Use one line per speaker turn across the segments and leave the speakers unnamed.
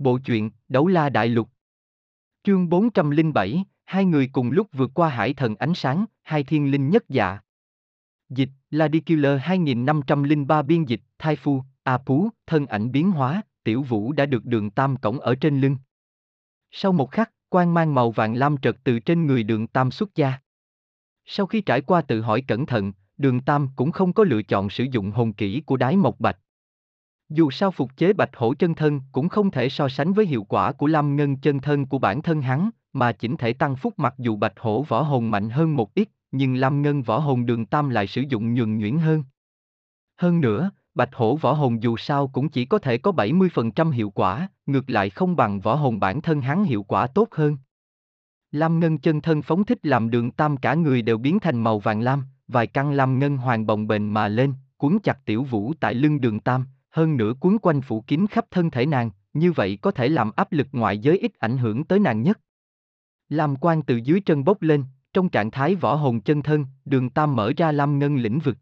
Bộ truyện Đấu La Đại Lục Chương 407, hai người cùng lúc vượt qua hải thần ánh sáng, hai thiên linh nhất dạ. Dịch, Ladikiller 2503 biên dịch, thai phu, A Pú, thân ảnh biến hóa, tiểu vũ đã được đường tam cổng ở trên lưng. Sau một khắc, quang mang màu vàng lam trật từ trên người đường tam xuất gia. Sau khi trải qua tự hỏi cẩn thận, đường tam cũng không có lựa chọn sử dụng hồn kỹ của đái mộc bạch. Dù sao phục chế bạch hổ chân thân cũng không thể so sánh với hiệu quả của lâm ngân chân thân của bản thân hắn, mà chỉnh thể tăng phúc mặc dù bạch hổ võ hồn mạnh hơn một ít, nhưng lâm ngân võ hồn đường tam lại sử dụng nhuần nhuyễn hơn. Hơn nữa, bạch hổ võ hồn dù sao cũng chỉ có thể có 70% hiệu quả, ngược lại không bằng võ hồn bản thân hắn hiệu quả tốt hơn. Lam ngân chân thân phóng thích làm đường tam cả người đều biến thành màu vàng lam, vài căn lam ngân hoàng bồng bềnh mà lên, cuốn chặt tiểu vũ tại lưng đường tam, hơn nữa cuốn quanh phủ kín khắp thân thể nàng, như vậy có thể làm áp lực ngoại giới ít ảnh hưởng tới nàng nhất. Lam quan từ dưới chân bốc lên, trong trạng thái võ hồn chân thân, đường tam mở ra lam ngân lĩnh vực.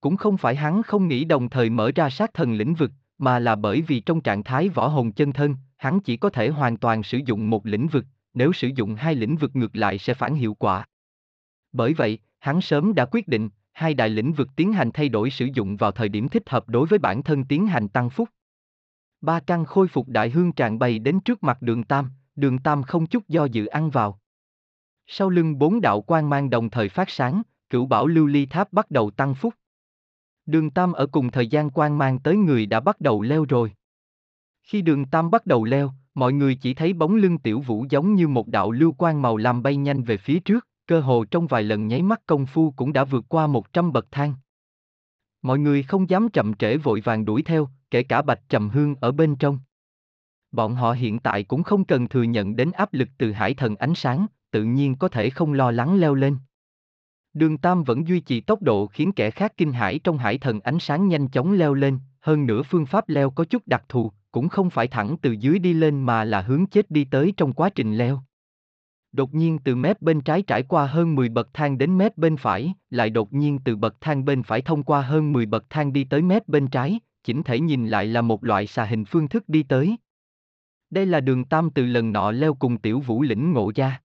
Cũng không phải hắn không nghĩ đồng thời mở ra sát thần lĩnh vực, mà là bởi vì trong trạng thái võ hồn chân thân, hắn chỉ có thể hoàn toàn sử dụng một lĩnh vực, nếu sử dụng hai lĩnh vực ngược lại sẽ phản hiệu quả. Bởi vậy, hắn sớm đã quyết định, hai đại lĩnh vực tiến hành thay đổi sử dụng vào thời điểm thích hợp đối với bản thân tiến hành tăng phúc. Ba căn khôi phục đại hương trạng bày đến trước mặt đường Tam, đường Tam không chút do dự ăn vào. Sau lưng bốn đạo quan mang đồng thời phát sáng, cửu bảo lưu ly tháp bắt đầu tăng phúc. Đường Tam ở cùng thời gian quan mang tới người đã bắt đầu leo rồi. Khi đường Tam bắt đầu leo, mọi người chỉ thấy bóng lưng tiểu vũ giống như một đạo lưu quan màu lam bay nhanh về phía trước, cơ hồ trong vài lần nháy mắt công phu cũng đã vượt qua 100 bậc thang. Mọi người không dám chậm trễ vội vàng đuổi theo, kể cả Bạch Trầm Hương ở bên trong. Bọn họ hiện tại cũng không cần thừa nhận đến áp lực từ hải thần ánh sáng, tự nhiên có thể không lo lắng leo lên. Đường Tam vẫn duy trì tốc độ khiến kẻ khác kinh hãi trong hải thần ánh sáng nhanh chóng leo lên, hơn nữa phương pháp leo có chút đặc thù, cũng không phải thẳng từ dưới đi lên mà là hướng chết đi tới trong quá trình leo. Đột nhiên từ mép bên trái trải qua hơn 10 bậc thang đến mép bên phải, lại đột nhiên từ bậc thang bên phải thông qua hơn 10 bậc thang đi tới mép bên trái, chỉnh thể nhìn lại là một loại xà hình phương thức đi tới. Đây là đường tam từ lần nọ leo cùng tiểu vũ lĩnh ngộ ra.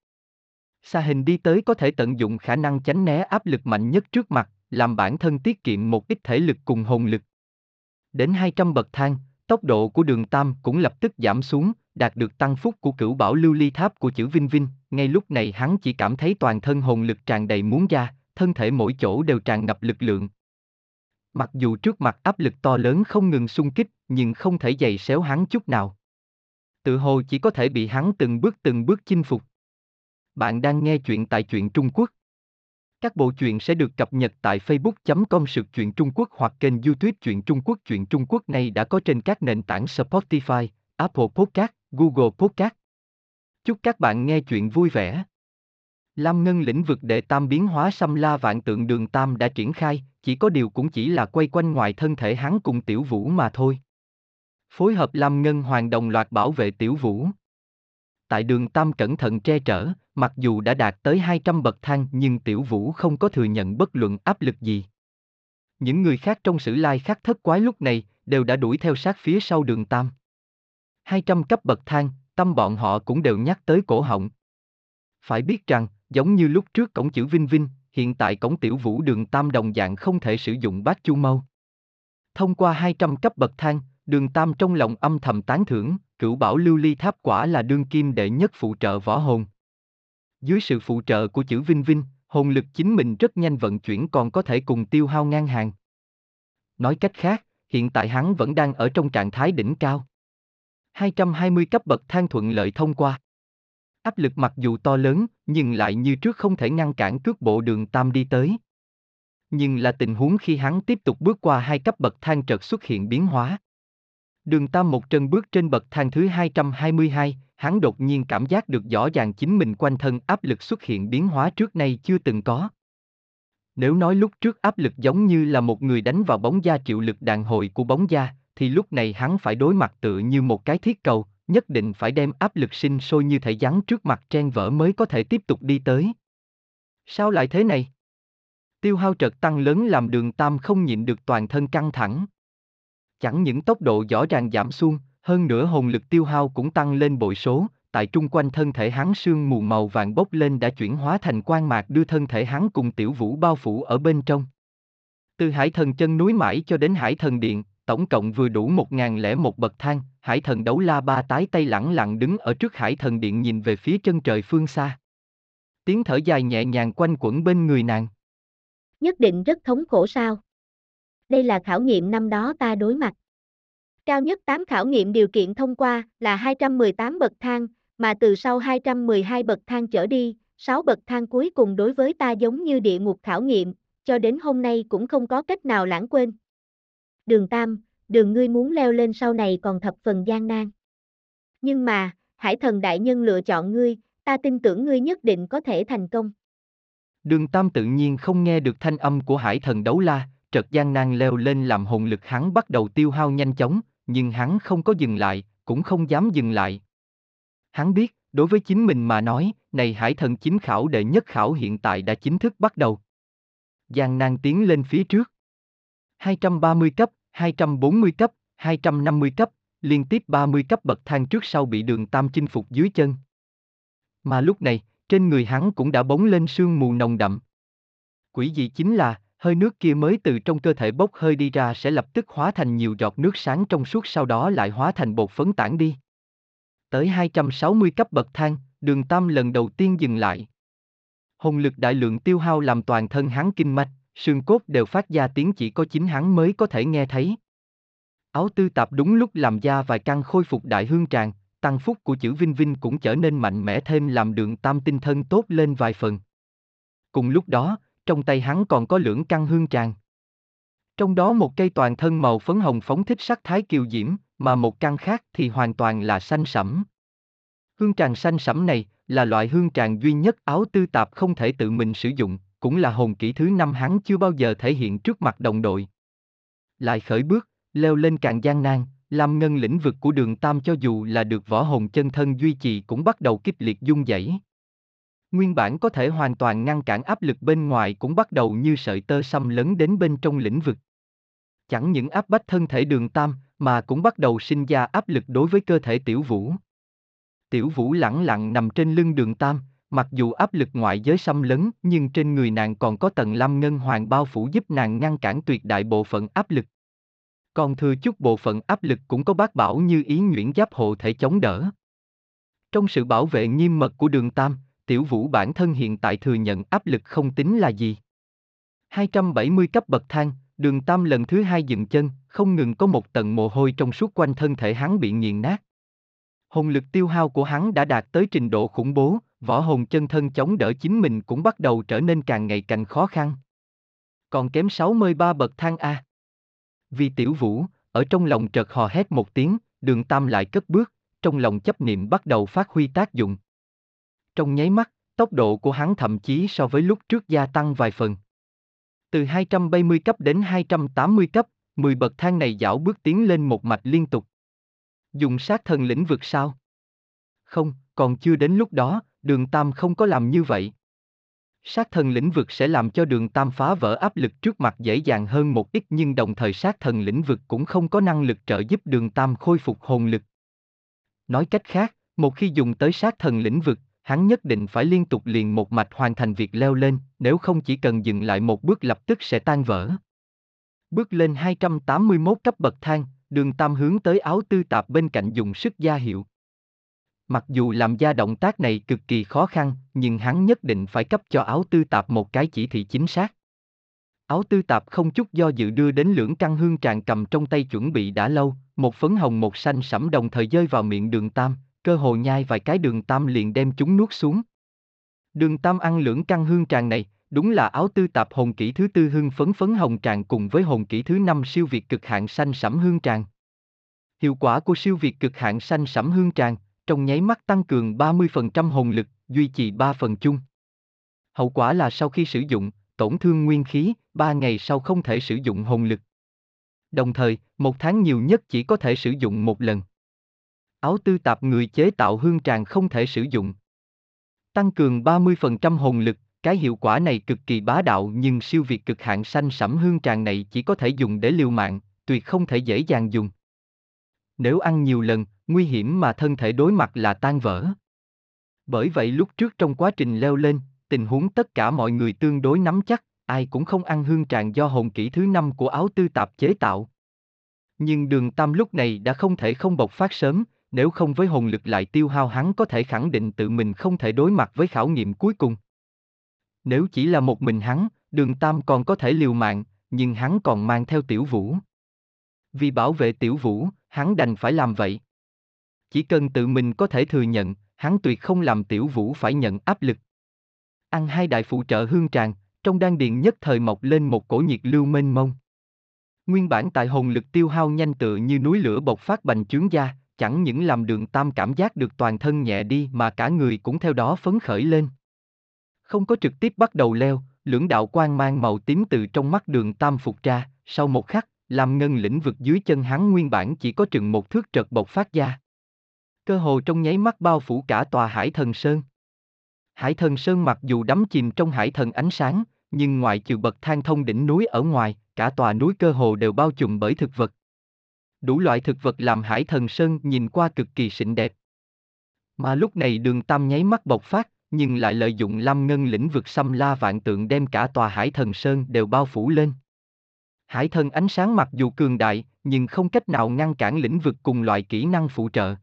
Xà hình đi tới có thể tận dụng khả năng tránh né áp lực mạnh nhất trước mặt, làm bản thân tiết kiệm một ít thể lực cùng hồn lực. Đến 200 bậc thang, tốc độ của đường tam cũng lập tức giảm xuống, đạt được tăng phúc của cửu bảo lưu ly tháp của chữ Vinh Vinh, ngay lúc này hắn chỉ cảm thấy toàn thân hồn lực tràn đầy muốn ra, thân thể mỗi chỗ đều tràn ngập lực lượng. Mặc dù trước mặt áp lực to lớn không ngừng xung kích, nhưng không thể giày xéo hắn chút nào. Tự hồ chỉ có thể bị hắn từng bước từng bước chinh phục. Bạn đang nghe chuyện tại truyện Trung Quốc. Các bộ truyện sẽ được cập nhật tại facebook.com sự truyện Trung Quốc hoặc kênh youtube truyện Trung Quốc. Truyện Trung Quốc này đã có trên các nền tảng Spotify, Apple Podcast, Google Podcast. Chúc các bạn nghe chuyện vui vẻ. Lam Ngân lĩnh vực đệ tam biến hóa xâm la vạn tượng đường tam đã triển khai, chỉ có điều cũng chỉ là quay quanh ngoài thân thể hắn cùng tiểu vũ mà thôi. Phối hợp Lam Ngân hoàng đồng loạt bảo vệ tiểu vũ. Tại đường tam cẩn thận che chở, mặc dù đã đạt tới 200 bậc thang nhưng tiểu vũ không có thừa nhận bất luận áp lực gì. Những người khác trong sử lai khắc thất quái lúc này, đều đã đuổi theo sát phía sau đường tam. 200 cấp bậc thang, tâm bọn họ cũng đều nhắc tới cổ họng. Phải biết rằng, giống như lúc trước cổng chữ Vinh Vinh, hiện tại cổng tiểu vũ đường tam đồng dạng không thể sử dụng bát chu mâu. Thông qua 200 cấp bậc thang, đường tam trong lòng âm thầm tán thưởng, cửu bảo lưu ly tháp quả là đương kim đệ nhất phụ trợ võ hồn. Dưới sự phụ trợ của chữ Vinh Vinh, hồn lực chính mình rất nhanh vận chuyển còn có thể cùng tiêu hao ngang hàng. Nói cách khác, hiện tại hắn vẫn đang ở trong trạng thái đỉnh cao. 220 cấp bậc thang thuận lợi thông qua. Áp lực mặc dù to lớn, nhưng lại như trước không thể ngăn cản cước bộ đường Tam đi tới. Nhưng là tình huống khi hắn tiếp tục bước qua hai cấp bậc thang trật xuất hiện biến hóa. Đường Tam một chân bước trên bậc thang thứ 222, hắn đột nhiên cảm giác được rõ ràng chính mình quanh thân áp lực xuất hiện biến hóa trước nay chưa từng có. Nếu nói lúc trước áp lực giống như là một người đánh vào bóng da chịu lực đàn hồi của bóng da, thì lúc này hắn phải đối mặt tự như một cái thiết cầu, nhất định phải đem áp lực sinh sôi như thể rắn trước mặt trên vỡ mới có thể tiếp tục đi tới. Sao lại thế này? Tiêu hao trật tăng lớn làm đường tam không nhịn được toàn thân căng thẳng. Chẳng những tốc độ rõ ràng giảm xuống, Hơn nữa hồn lực tiêu hao cũng tăng lên bội số, tại trung quanh thân thể hắn sương mù màu vàng bốc lên đã chuyển hóa thành quang mạc đưa thân thể hắn cùng tiểu vũ bao phủ ở bên trong. Từ hải thần chân núi mãi cho đến hải thần điện, tổng cộng vừa đủ một ngàn lẻ một bậc thang, hải thần đấu la ba tái tay lẳng lặng đứng ở trước hải thần điện nhìn về phía chân trời phương xa. Tiếng thở dài nhẹ nhàng quanh quẩn bên người nàng.
Nhất định rất thống khổ sao? Đây là khảo nghiệm năm đó ta đối mặt. Cao nhất 8 khảo nghiệm điều kiện thông qua là 218 bậc thang, mà từ sau 212 bậc thang trở đi, 6 bậc thang cuối cùng đối với ta giống như địa ngục khảo nghiệm, cho đến hôm nay cũng không có cách nào lãng quên. Đường Tam, đường ngươi muốn leo lên sau này còn thập phần gian nan. Nhưng mà, hải thần đại nhân lựa chọn ngươi, ta tin tưởng ngươi nhất định có thể thành công.
Đường Tam tự nhiên không nghe được thanh âm của hải thần đấu la, trật gian nan leo lên làm hồn lực hắn bắt đầu tiêu hao nhanh chóng, nhưng hắn không có dừng lại, cũng không dám dừng lại. Hắn biết, đối với chính mình mà nói, này hải thần chính khảo đệ nhất khảo hiện tại đã chính thức bắt đầu. Giang nan tiến lên phía trước. 230 cấp, 240 cấp, 250 cấp, liên tiếp 30 cấp bậc thang trước sau bị đường tam chinh phục dưới chân. Mà lúc này, trên người hắn cũng đã bóng lên sương mù nồng đậm. Quỷ dị chính là, hơi nước kia mới từ trong cơ thể bốc hơi đi ra sẽ lập tức hóa thành nhiều giọt nước sáng trong suốt sau đó lại hóa thành bột phấn tản đi. Tới 260 cấp bậc thang, đường tam lần đầu tiên dừng lại. Hồn lực đại lượng tiêu hao làm toàn thân hắn kinh mạch, xương cốt đều phát ra tiếng chỉ có chính hắn mới có thể nghe thấy. Áo tư tạp đúng lúc làm da vài căn khôi phục đại hương tràng, tăng phúc của chữ Vinh Vinh cũng trở nên mạnh mẽ thêm làm đường tam tinh thân tốt lên vài phần. Cùng lúc đó, trong tay hắn còn có lưỡng căn hương tràng. Trong đó một cây toàn thân màu phấn hồng phóng thích sắc thái kiều diễm, mà một căn khác thì hoàn toàn là xanh sẫm. Hương tràng xanh sẫm này là loại hương tràng duy nhất áo tư tạp không thể tự mình sử dụng, cũng là hồn kỹ thứ năm hắn chưa bao giờ thể hiện trước mặt đồng đội. Lại khởi bước, leo lên càng gian nan, làm ngân lĩnh vực của đường Tam cho dù là được võ hồn chân thân duy trì cũng bắt đầu kích liệt dung dẫy. Nguyên bản có thể hoàn toàn ngăn cản áp lực bên ngoài cũng bắt đầu như sợi tơ xâm lấn đến bên trong lĩnh vực. Chẳng những áp bách thân thể đường Tam, mà cũng bắt đầu sinh ra áp lực đối với cơ thể tiểu vũ. Tiểu vũ lẳng lặng nằm trên lưng đường Tam, mặc dù áp lực ngoại giới xâm lấn nhưng trên người nàng còn có tầng lâm ngân hoàng bao phủ giúp nàng ngăn cản tuyệt đại bộ phận áp lực. Còn thừa chút bộ phận áp lực cũng có bác bảo như ý nguyễn giáp hộ thể chống đỡ. Trong sự bảo vệ nghiêm mật của đường Tam, tiểu vũ bản thân hiện tại thừa nhận áp lực không tính là gì. 270 cấp bậc thang, đường Tam lần thứ hai dựng chân, không ngừng có một tầng mồ hôi trong suốt quanh thân thể hắn bị nghiền nát. Hồn lực tiêu hao của hắn đã đạt tới trình độ khủng bố, võ hồn chân thân chống đỡ chính mình cũng bắt đầu trở nên càng ngày càng khó khăn. Còn kém 63 bậc thang A. Vì tiểu vũ, ở trong lòng chợt hò hét một tiếng, đường tam lại cất bước, trong lòng chấp niệm bắt đầu phát huy tác dụng. Trong nháy mắt, tốc độ của hắn thậm chí so với lúc trước gia tăng vài phần. Từ 270 cấp đến 280 cấp, 10 bậc thang này dạo bước tiến lên một mạch liên tục. Dùng sát thần lĩnh vực sao? Không, còn chưa đến lúc đó, đường Tam không có làm như vậy. Sát thần lĩnh vực sẽ làm cho đường Tam phá vỡ áp lực trước mặt dễ dàng hơn một ít nhưng đồng thời sát thần lĩnh vực cũng không có năng lực trợ giúp đường Tam khôi phục hồn lực. Nói cách khác, một khi dùng tới sát thần lĩnh vực, hắn nhất định phải liên tục liền một mạch hoàn thành việc leo lên, nếu không chỉ cần dừng lại một bước lập tức sẽ tan vỡ. Bước lên 281 cấp bậc thang, đường Tam hướng tới áo tư tạp bên cạnh dùng sức gia hiệu. Mặc dù làm ra động tác này cực kỳ khó khăn, nhưng hắn nhất định phải cấp cho áo tư tạp một cái chỉ thị chính xác. Áo tư tạp không chút do dự đưa đến lưỡng căn hương tràn cầm trong tay chuẩn bị đã lâu, một phấn hồng một xanh sẫm đồng thời rơi vào miệng đường tam, cơ hồ nhai vài cái đường tam liền đem chúng nuốt xuống. Đường tam ăn lưỡng căn hương tràn này, đúng là áo tư tạp hồn kỹ thứ tư hương phấn phấn hồng tràn cùng với hồn kỹ thứ năm siêu việt cực hạn xanh sẫm hương tràn. Hiệu quả của siêu việt cực hạn xanh sẫm hương tràn, trong nháy mắt tăng cường 30% hồn lực, duy trì 3 phần chung. Hậu quả là sau khi sử dụng, tổn thương nguyên khí, 3 ngày sau không thể sử dụng hồn lực. Đồng thời, một tháng nhiều nhất chỉ có thể sử dụng một lần. Áo tư tạp người chế tạo hương tràng không thể sử dụng. Tăng cường 30% hồn lực, cái hiệu quả này cực kỳ bá đạo nhưng siêu việt cực hạn xanh sẫm hương tràng này chỉ có thể dùng để liều mạng, tuyệt không thể dễ dàng dùng. Nếu ăn nhiều lần, nguy hiểm mà thân thể đối mặt là tan vỡ. Bởi vậy lúc trước trong quá trình leo lên, tình huống tất cả mọi người tương đối nắm chắc, ai cũng không ăn hương tràng do hồn kỹ thứ năm của áo tư tạp chế tạo. Nhưng đường tam lúc này đã không thể không bộc phát sớm, nếu không với hồn lực lại tiêu hao hắn có thể khẳng định tự mình không thể đối mặt với khảo nghiệm cuối cùng. Nếu chỉ là một mình hắn, đường tam còn có thể liều mạng, nhưng hắn còn mang theo tiểu vũ. Vì bảo vệ tiểu vũ, hắn đành phải làm vậy. Chỉ cần tự mình có thể thừa nhận, hắn tuyệt không làm tiểu vũ phải nhận áp lực. Ăn hai đại phụ trợ hương tràng, trong đan điền nhất thời mọc lên một cổ nhiệt lưu mênh mông. Nguyên bản tại hồn lực tiêu hao nhanh tựa như núi lửa bộc phát bành trướng da, chẳng những làm đường tam cảm giác được toàn thân nhẹ đi mà cả người cũng theo đó phấn khởi lên. Không có trực tiếp bắt đầu leo, lưỡng đạo quang mang màu tím từ trong mắt đường tam phục ra, sau một khắc, làm ngân lĩnh vực dưới chân hắn nguyên bản chỉ có chừng một thước trật bộc phát ra. Cơ hồ trong nháy mắt bao phủ cả tòa hải thần sơn. Hải thần sơn mặc dù đắm chìm trong hải thần ánh sáng, nhưng ngoại trừ bậc thang thông đỉnh núi ở ngoài, cả tòa núi cơ hồ đều bao trùm bởi thực vật. Đủ loại thực vật làm hải thần sơn nhìn qua cực kỳ xinh đẹp. Mà lúc này đường tam nháy mắt bộc phát, nhưng lại lợi dụng lâm ngân lĩnh vực xâm la vạn tượng đem cả tòa hải thần sơn đều bao phủ lên. Hải thần ánh sáng mặc dù cường đại, nhưng không cách nào ngăn cản lĩnh vực cùng loại kỹ năng phụ trợ.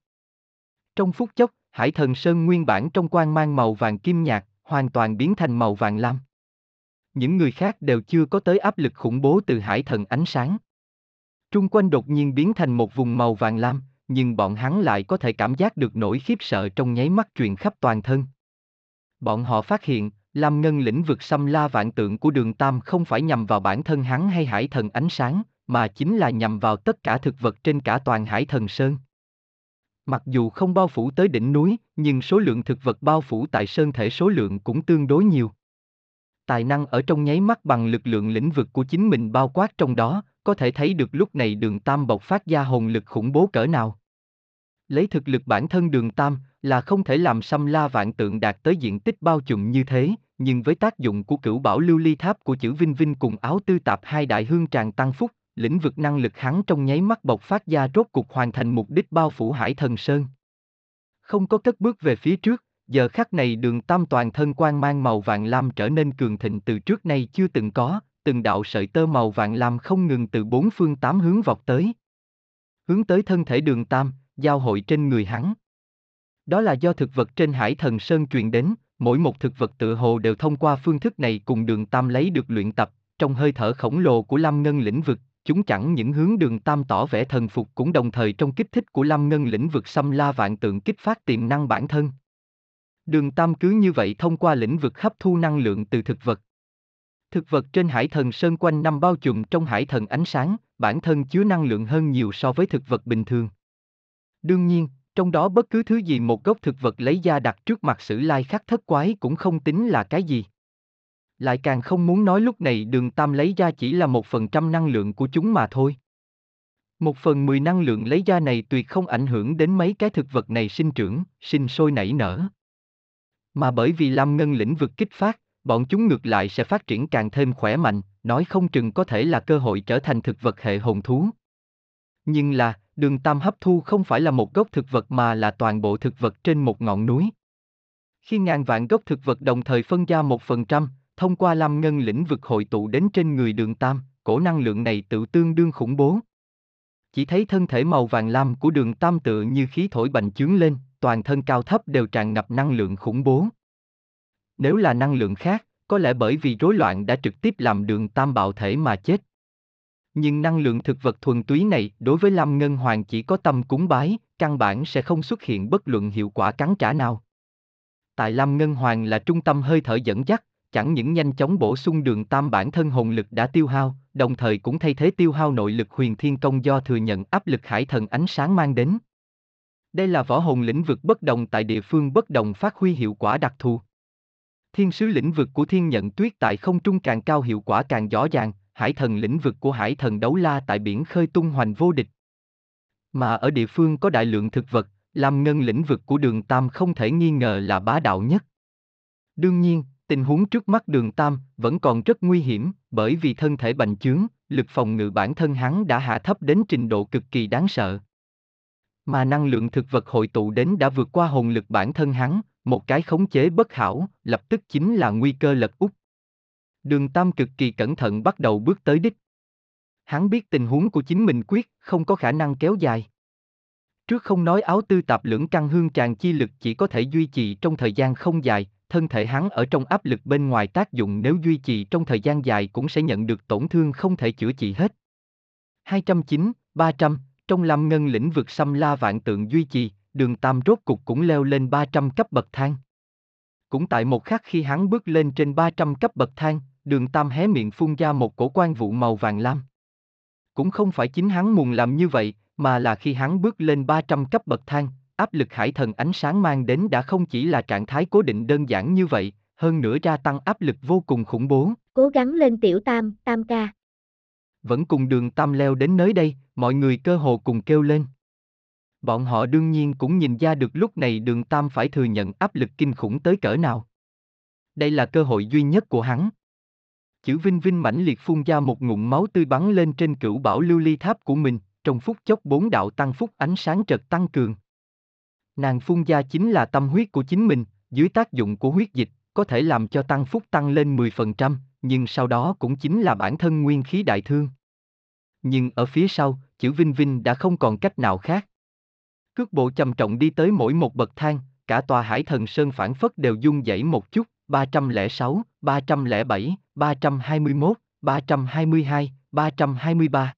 Trong phút chốc, hải thần sơn nguyên bản trong quang mang màu vàng kim nhạt, hoàn toàn biến thành màu vàng lam. Những người khác đều chưa có tới áp lực khủng bố từ hải thần ánh sáng. Trung quanh đột nhiên biến thành một vùng màu vàng lam, nhưng bọn hắn lại có thể cảm giác được nỗi khiếp sợ trong nháy mắt truyền khắp toàn thân. Bọn họ phát hiện, Lam Ngân lĩnh vực xâm la vạn tượng của đường Tam không phải nhằm vào bản thân hắn hay hải thần ánh sáng, mà chính là nhằm vào tất cả thực vật trên cả toàn hải thần sơn. Mặc dù không bao phủ tới đỉnh núi, nhưng số lượng thực vật bao phủ tại sơn thể số lượng cũng tương đối nhiều. Tài năng ở trong nháy mắt bằng lực lượng lĩnh vực của chính mình bao quát trong đó, có thể thấy được lúc này đường Tam bộc phát ra hồn lực khủng bố cỡ nào. Lấy thực lực bản thân đường Tam, là không thể làm xâm la vạn tượng đạt tới diện tích bao trùm như thế, nhưng với tác dụng của cửu bảo lưu ly tháp của chữ Vinh Vinh cùng áo tư tạp hai đại hương tràng tăng phúc, lĩnh vực năng lực hắn trong nháy mắt bộc phát ra rốt cục hoàn thành mục đích bao phủ hải thần sơn. Không có cất bước về phía trước, giờ khắc này đường tam toàn thân quang mang màu vàng lam trở nên cường thịnh từ trước nay chưa từng có, từng đạo sợi tơ màu vàng lam không ngừng từ bốn phương tám hướng vọt tới. Hướng tới thân thể đường tam, giao hội trên người hắn. Đó là do thực vật trên hải thần sơn truyền đến, mỗi một thực vật tự hồ đều thông qua phương thức này cùng đường tam lấy được luyện tập, trong hơi thở khổng lồ của Lâm Ngân lĩnh vực, chúng chẳng những hướng đường tam tỏ vẻ thần phục cũng đồng thời trong kích thích của Lâm Ngân lĩnh vực xâm la vạn tượng kích phát tiềm năng bản thân. Đường tam cứ như vậy thông qua lĩnh vực hấp thu năng lượng từ thực vật. Thực vật trên hải thần sơn quanh năm bao trùm trong hải thần ánh sáng, bản thân chứa năng lượng hơn nhiều so với thực vật bình thường. Đương nhiên, trong đó bất cứ thứ gì một gốc thực vật lấy ra đặt trước mặt sử lai khắc thất quái cũng không tính là cái gì. Lại càng không muốn nói lúc này đường tam lấy ra chỉ là một phần trăm năng lượng của chúng mà thôi. Một phần mười năng lượng lấy ra này tuyệt không ảnh hưởng đến mấy cái thực vật này sinh trưởng, sinh sôi nảy nở. Mà bởi vì Lam Ngân lĩnh vực kích phát, bọn chúng ngược lại sẽ phát triển càng thêm khỏe mạnh, nói không chừng có thể là cơ hội trở thành thực vật hệ hồn thú. Nhưng là, đường tam hấp thu không phải là một gốc thực vật mà là toàn bộ thực vật trên một ngọn núi. Khi ngàn vạn gốc thực vật đồng thời phân ra một phần trăm, thông qua lam ngân lĩnh vực hội tụ đến trên người đường tam, cổ năng lượng này tự tương đương khủng bố. Chỉ thấy thân thể màu vàng lam của đường tam tự như khí thổi bành trướng lên, toàn thân cao thấp đều tràn ngập năng lượng khủng bố. Nếu là năng lượng khác, có lẽ bởi vì rối loạn đã trực tiếp làm đường tam bạo thể mà chết. Nhưng năng lượng thực vật thuần túy này đối với Lam Ngân Hoàng chỉ có tâm cúng bái, căn bản sẽ không xuất hiện bất luận hiệu quả cắn trả nào. Tại Lam Ngân Hoàng là trung tâm hơi thở dẫn dắt, chẳng những nhanh chóng bổ sung đường tam bản thân hồn lực đã tiêu hao, đồng thời cũng thay thế tiêu hao nội lực huyền thiên công do thừa nhận áp lực hải thần ánh sáng mang đến. Đây là võ hồn lĩnh vực bất đồng tại địa phương bất đồng phát huy hiệu quả đặc thù. Thiên sứ lĩnh vực của thiên nhận tuyết tại không trung càng cao hiệu quả càng rõ ràng, hải thần lĩnh vực của hải thần đấu la tại biển khơi tung hoành vô địch. Mà ở địa phương có đại lượng thực vật, làm ngân lĩnh vực của đường Tam không thể nghi ngờ là bá đạo nhất. Đương nhiên, tình huống trước mắt đường Tam vẫn còn rất nguy hiểm, bởi vì thân thể bành chướng, lực phòng ngự bản thân hắn đã hạ thấp đến trình độ cực kỳ đáng sợ. Mà năng lượng thực vật hội tụ đến đã vượt qua hồn lực bản thân hắn, một cái khống chế bất hảo, lập tức chính là nguy cơ lật úp. Đường Tam cực kỳ cẩn thận bắt đầu bước tới đích. Hắn biết tình huống của chính mình quyết, không có khả năng kéo dài. Trước không nói áo tư tạp lưỡng căn hương tràn chi lực chỉ có thể duy trì trong thời gian không dài, thân thể hắn ở trong áp lực bên ngoài tác dụng nếu duy trì trong thời gian dài cũng sẽ nhận được tổn thương không thể chữa trị hết. 209, 300, trong lâm ngân lĩnh vực xâm la vạn tượng duy trì, đường tam rốt cục cũng leo lên 300 cấp bậc thang. Cũng tại một khắc khi hắn bước lên trên 300 cấp bậc thang, đường tam hé miệng phun ra một cổ quan vụ màu vàng lam. Cũng không phải chính hắn muốn làm như vậy, mà là khi hắn bước lên 300 cấp bậc thang, áp lực hải thần ánh sáng mang đến đã không chỉ là trạng thái cố định đơn giản như vậy, hơn nữa gia tăng áp lực vô cùng khủng bố.
Cố gắng lên tiểu tam, tam ca.
Vẫn cùng đường tam leo đến nơi đây, mọi người cơ hồ cùng kêu lên. Bọn họ đương nhiên cũng nhìn ra được lúc này đường tam phải thừa nhận áp lực kinh khủng tới cỡ nào. Đây là cơ hội duy nhất của hắn. Chữ Vinh Vinh mãnh liệt phun ra một ngụm máu tươi bắn lên trên cửu bảo lưu ly tháp của mình, trong phút chốc bốn đạo tăng phúc ánh sáng trật tăng cường. Nàng phun ra chính là tâm huyết của chính mình, dưới tác dụng của huyết dịch, có thể làm cho tăng phúc tăng lên 10%, nhưng sau đó cũng chính là bản thân nguyên khí đại thương. Nhưng ở phía sau, chữ Vinh Vinh đã không còn cách nào khác. Cước bộ trầm trọng đi tới mỗi một bậc thang, cả tòa hải thần sơn phản phất đều rung dãy một chút, 306, 307, 321, 322, 323.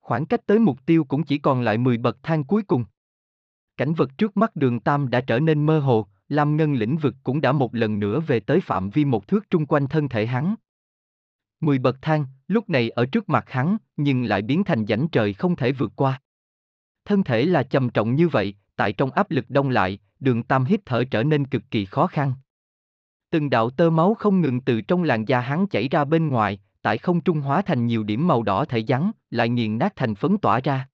Khoảng cách tới mục tiêu cũng chỉ còn lại 10 bậc thang cuối cùng. Cảnh vật trước mắt đường Tam đã trở nên mơ hồ, Lam Ngân lĩnh vực cũng đã một lần nữa về tới phạm vi một thước trung quanh thân thể hắn. Mười bậc thang, lúc này ở trước mặt hắn, nhưng lại biến thành rãnh trời không thể vượt qua. Thân thể là trầm trọng như vậy, tại trong áp lực đông lại, đường Tam hít thở trở nên cực kỳ khó khăn. Từng đạo tơ máu không ngừng từ trong làn da hắn chảy ra bên ngoài, tại không trung hóa thành nhiều điểm màu đỏ thể rắn, lại nghiền nát thành phấn tỏa ra.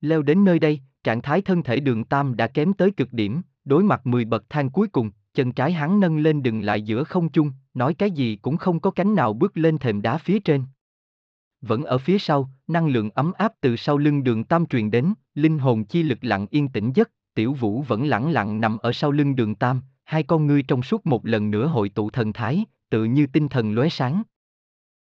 Leo đến nơi đây, trạng thái thân thể đường Tam đã kém tới cực điểm, đối mặt 10 bậc thang cuối cùng, chân trái hắn nâng lên đừng lại giữa không trung, nói cái gì cũng không có cánh nào bước lên thềm đá phía trên. Vẫn ở phía sau, năng lượng ấm áp từ sau lưng đường Tam truyền đến, linh hồn chi lực lặng yên tĩnh giấc, tiểu vũ vẫn lặng lặng nằm ở sau lưng đường Tam, hai con ngươi trong suốt một lần nữa hội tụ thần thái, tự như tinh thần lóe sáng.